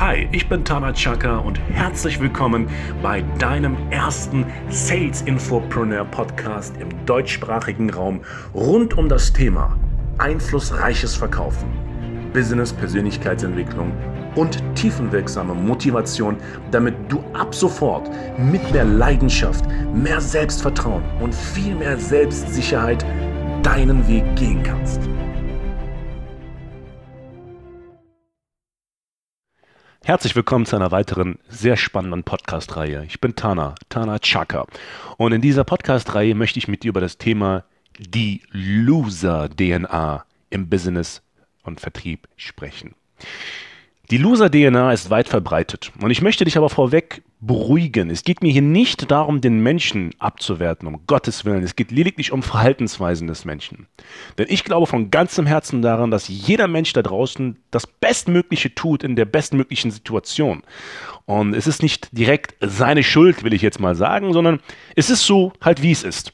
Hi, ich bin Tana Chaka und herzlich willkommen bei deinem ersten Sales Infopreneur Podcast im deutschsprachigen Raum rund um das Thema einflussreiches Verkaufen, Business, Persönlichkeitsentwicklung und tiefenwirksame Motivation, damit du ab sofort mit mehr Leidenschaft, mehr Selbstvertrauen und viel mehr Selbstsicherheit deinen Weg gehen kannst. Herzlich willkommen zu einer weiteren sehr spannenden Podcast-Reihe. Ich bin Tana, Tana Chaka. Und in dieser Podcast-Reihe möchte ich mit dir über das Thema die Loser-DNA im Business und Vertrieb sprechen. Die Loser-DNA ist weit verbreitet. Und ich möchte dich aber vorweg beruhigen. Es geht mir hier nicht darum, den Menschen abzuwerten, um Gottes Willen. Es geht lediglich um Verhaltensweisen des Menschen. Denn ich glaube von ganzem Herzen daran, dass jeder Mensch da draußen das Bestmögliche tut in der bestmöglichen Situation. Und es ist nicht direkt seine Schuld, will ich jetzt mal sagen, sondern es ist so halt, wie es ist.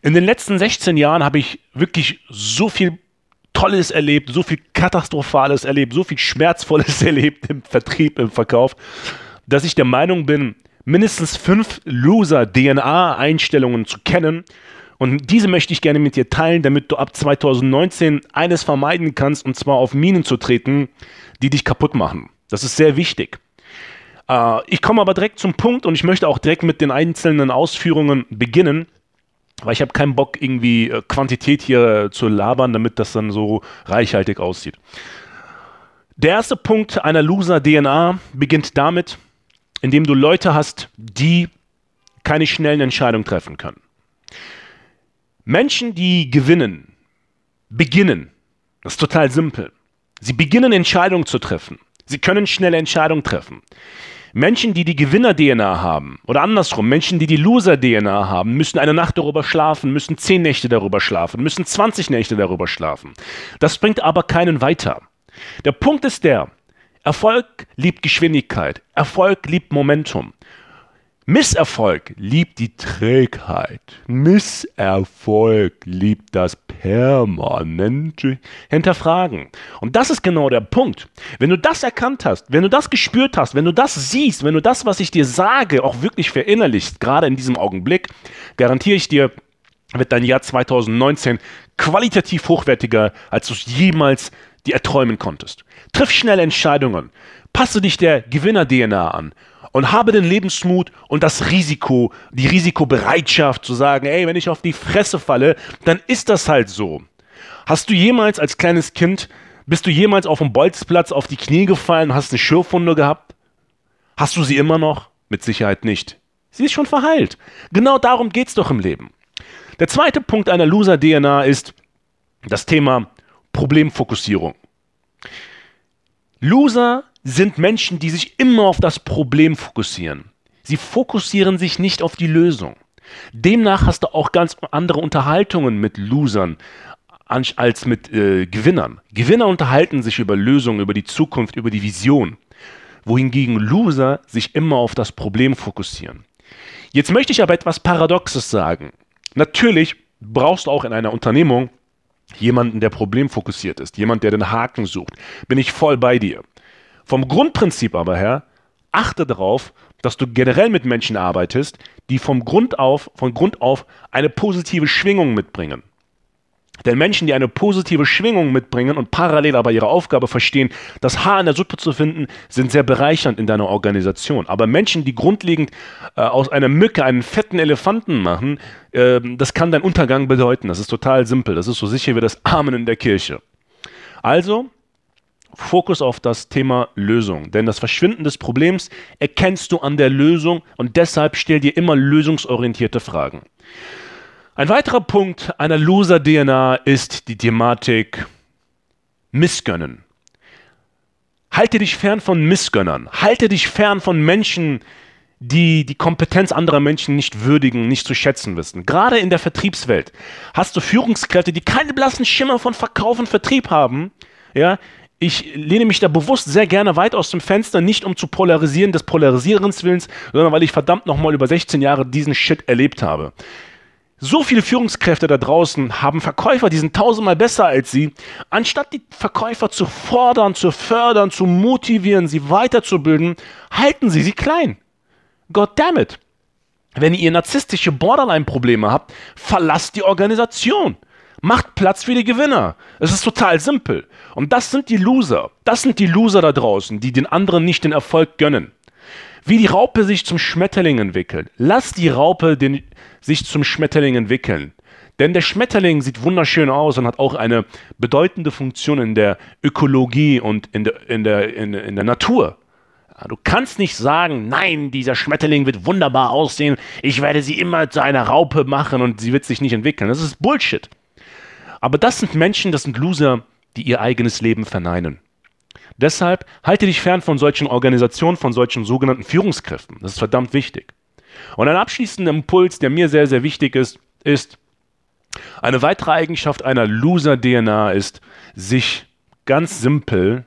In den letzten 16 Jahren habe ich wirklich so viel Tolles erlebt, so viel Katastrophales erlebt, so viel Schmerzvolles erlebt im Vertrieb, im Verkauf, dass ich der Meinung bin, mindestens fünf Loser-DNA-Einstellungen zu kennen. Und diese möchte ich gerne mit dir teilen, damit du ab 2019 eines vermeiden kannst, und zwar auf Minen zu treten, die dich kaputt machen. Das ist sehr wichtig. Äh, ich komme aber direkt zum Punkt und ich möchte auch direkt mit den einzelnen Ausführungen beginnen weil ich habe keinen Bock, irgendwie äh, Quantität hier äh, zu labern, damit das dann so reichhaltig aussieht. Der erste Punkt einer Loser-DNA beginnt damit, indem du Leute hast, die keine schnellen Entscheidungen treffen können. Menschen, die gewinnen, beginnen. Das ist total simpel. Sie beginnen Entscheidungen zu treffen. Sie können schnelle Entscheidungen treffen. Menschen, die die Gewinner-DNA haben, oder andersrum, Menschen, die die Loser-DNA haben, müssen eine Nacht darüber schlafen, müssen zehn Nächte darüber schlafen, müssen 20 Nächte darüber schlafen. Das bringt aber keinen weiter. Der Punkt ist der, Erfolg liebt Geschwindigkeit, Erfolg liebt Momentum. Misserfolg liebt die Trägheit. Misserfolg liebt das permanente Hinterfragen. Und das ist genau der Punkt. Wenn du das erkannt hast, wenn du das gespürt hast, wenn du das siehst, wenn du das, was ich dir sage, auch wirklich verinnerlichst, gerade in diesem Augenblick, garantiere ich dir, wird dein Jahr 2019 qualitativ hochwertiger, als du es jemals dir erträumen konntest. Triff schnell Entscheidungen. Passe dich der Gewinner-DNA an und habe den Lebensmut und das Risiko, die Risikobereitschaft zu sagen, ey, wenn ich auf die Fresse falle, dann ist das halt so. Hast du jemals als kleines Kind, bist du jemals auf dem Bolzplatz auf die Knie gefallen, hast eine Schürfwunde gehabt? Hast du sie immer noch? Mit Sicherheit nicht. Sie ist schon verheilt. Genau darum geht es doch im Leben. Der zweite Punkt einer Loser-DNA ist das Thema Problemfokussierung. Loser sind Menschen, die sich immer auf das Problem fokussieren. Sie fokussieren sich nicht auf die Lösung. Demnach hast du auch ganz andere Unterhaltungen mit Losern als mit äh, Gewinnern. Gewinner unterhalten sich über Lösungen, über die Zukunft, über die Vision, wohingegen Loser sich immer auf das Problem fokussieren. Jetzt möchte ich aber etwas Paradoxes sagen. Natürlich brauchst du auch in einer Unternehmung jemanden, der problemfokussiert ist, jemand, der den Haken sucht. Bin ich voll bei dir. Vom Grundprinzip aber her, achte darauf, dass du generell mit Menschen arbeitest, die vom Grund auf, von Grund auf eine positive Schwingung mitbringen. Denn Menschen, die eine positive Schwingung mitbringen und parallel aber ihre Aufgabe verstehen, das Haar in der Suppe zu finden, sind sehr bereichernd in deiner Organisation. Aber Menschen, die grundlegend äh, aus einer Mücke einen fetten Elefanten machen, äh, das kann dein Untergang bedeuten. Das ist total simpel. Das ist so sicher wie das Amen in der Kirche. Also, Fokus auf das Thema Lösung. Denn das Verschwinden des Problems erkennst du an der Lösung und deshalb stell dir immer lösungsorientierte Fragen. Ein weiterer Punkt einer Loser-DNA ist die Thematik Missgönnen. Halte dich fern von Missgönnern. Halte dich fern von Menschen, die die Kompetenz anderer Menschen nicht würdigen, nicht zu schätzen wissen. Gerade in der Vertriebswelt hast du Führungskräfte, die keinen blassen Schimmer von Verkauf und Vertrieb haben, ja, ich lehne mich da bewusst sehr gerne weit aus dem Fenster, nicht um zu polarisieren des Polarisierens Willens, sondern weil ich verdammt nochmal über 16 Jahre diesen Shit erlebt habe. So viele Führungskräfte da draußen haben Verkäufer, die sind tausendmal besser als sie. Anstatt die Verkäufer zu fordern, zu fördern, zu motivieren, sie weiterzubilden, halten sie sie klein. God damn it. Wenn ihr narzisstische Borderline-Probleme habt, verlasst die Organisation. Macht Platz für die Gewinner. Es ist total simpel. Und das sind die Loser. Das sind die Loser da draußen, die den anderen nicht den Erfolg gönnen. Wie die Raupe sich zum Schmetterling entwickelt. Lass die Raupe den, sich zum Schmetterling entwickeln. Denn der Schmetterling sieht wunderschön aus und hat auch eine bedeutende Funktion in der Ökologie und in der, in der, in, in der Natur. Du kannst nicht sagen, nein, dieser Schmetterling wird wunderbar aussehen, ich werde sie immer zu einer Raupe machen und sie wird sich nicht entwickeln. Das ist Bullshit. Aber das sind Menschen, das sind Loser, die ihr eigenes Leben verneinen. Deshalb halte dich fern von solchen Organisationen, von solchen sogenannten Führungskräften. Das ist verdammt wichtig. Und ein abschließender Impuls, der mir sehr, sehr wichtig ist, ist, eine weitere Eigenschaft einer Loser-DNA ist, sich ganz simpel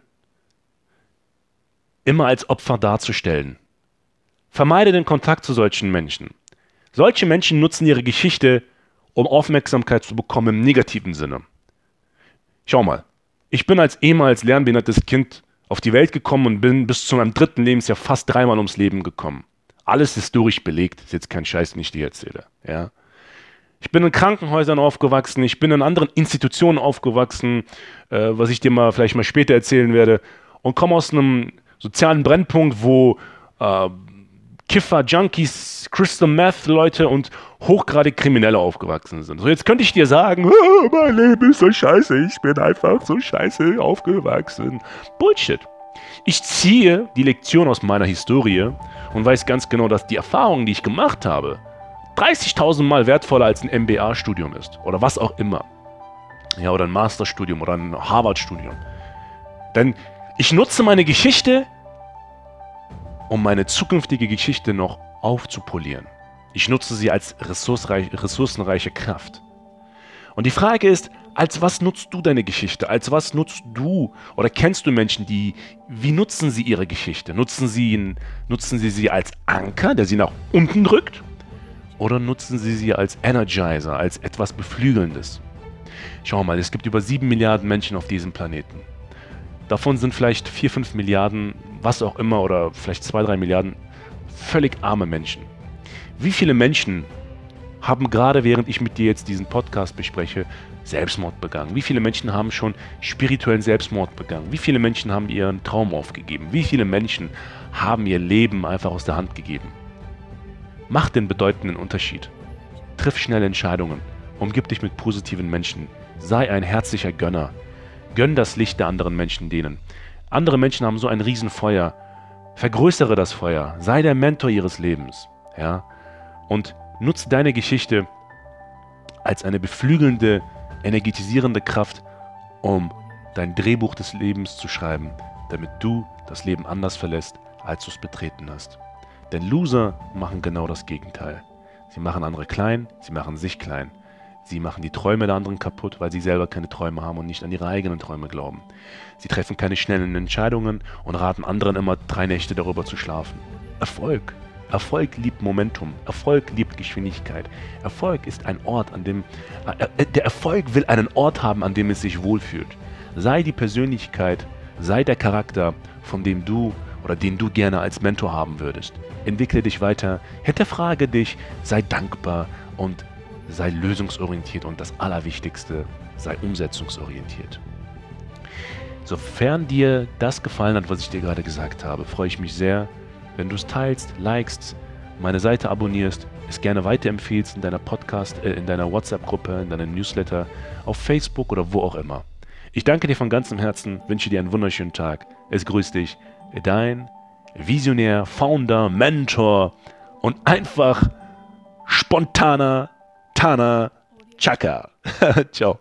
immer als Opfer darzustellen. Vermeide den Kontakt zu solchen Menschen. Solche Menschen nutzen ihre Geschichte, um Aufmerksamkeit zu bekommen im negativen Sinne. Schau mal, ich bin als ehemals lernbehindertes Kind auf die Welt gekommen und bin bis zu meinem dritten Lebensjahr fast dreimal ums Leben gekommen. Alles historisch belegt, ist jetzt kein Scheiß, den ich dir erzähle. Ja? Ich bin in Krankenhäusern aufgewachsen, ich bin in anderen Institutionen aufgewachsen, äh, was ich dir mal vielleicht mal später erzählen werde, und komme aus einem sozialen Brennpunkt, wo äh, Kiffer, Junkies, Crystal Meth Leute und hochgradig Kriminelle aufgewachsen sind. So, jetzt könnte ich dir sagen, oh, mein Leben ist so scheiße, ich bin einfach so scheiße aufgewachsen. Bullshit. Ich ziehe die Lektion aus meiner Historie und weiß ganz genau, dass die Erfahrung, die ich gemacht habe, 30.000 Mal wertvoller als ein MBA-Studium ist oder was auch immer. Ja, oder ein Masterstudium oder ein Harvard-Studium. Denn ich nutze meine Geschichte, um meine zukünftige Geschichte noch aufzupolieren. Ich nutze sie als ressourcenreiche Kraft. Und die Frage ist, als was nutzt du deine Geschichte? Als was nutzt du oder kennst du Menschen, die, wie nutzen sie ihre Geschichte? Nutzen sie, nutzen sie sie als Anker, der sie nach unten drückt? Oder nutzen sie sie als Energizer, als etwas Beflügelndes? Schau mal, es gibt über sieben Milliarden Menschen auf diesem Planeten. Davon sind vielleicht vier, fünf Milliarden, was auch immer, oder vielleicht zwei, drei Milliarden völlig arme Menschen. Wie viele Menschen haben gerade während ich mit dir jetzt diesen Podcast bespreche, Selbstmord begangen? Wie viele Menschen haben schon spirituellen Selbstmord begangen? Wie viele Menschen haben ihren Traum aufgegeben? Wie viele Menschen haben ihr Leben einfach aus der Hand gegeben? Mach den bedeutenden Unterschied. Triff schnelle Entscheidungen. Umgib dich mit positiven Menschen. Sei ein herzlicher Gönner. Gönn das Licht der anderen Menschen denen. Andere Menschen haben so ein Riesenfeuer. Vergrößere das Feuer. Sei der Mentor ihres Lebens. Ja? Und nutze deine Geschichte als eine beflügelnde, energetisierende Kraft, um dein Drehbuch des Lebens zu schreiben, damit du das Leben anders verlässt, als du es betreten hast. Denn Loser machen genau das Gegenteil. Sie machen andere klein, sie machen sich klein. Sie machen die Träume der anderen kaputt, weil sie selber keine Träume haben und nicht an ihre eigenen Träume glauben. Sie treffen keine schnellen Entscheidungen und raten anderen immer drei Nächte darüber zu schlafen. Erfolg. Erfolg liebt Momentum. Erfolg liebt Geschwindigkeit. Erfolg ist ein Ort, an dem äh, äh, der Erfolg will einen Ort haben, an dem es sich wohlfühlt. Sei die Persönlichkeit, sei der Charakter, von dem du oder den du gerne als Mentor haben würdest. Entwickle dich weiter, hinterfrage dich, sei dankbar und sei lösungsorientiert und das Allerwichtigste, sei umsetzungsorientiert. Sofern dir das gefallen hat, was ich dir gerade gesagt habe, freue ich mich sehr, wenn du es teilst, likest, meine Seite abonnierst, es gerne weiterempfehlst in deiner Podcast, äh, in deiner WhatsApp-Gruppe, in deinem Newsletter, auf Facebook oder wo auch immer. Ich danke dir von ganzem Herzen, wünsche dir einen wunderschönen Tag. Es grüßt dich, dein Visionär, Founder, Mentor und einfach spontaner Tana Chaka. Ciao.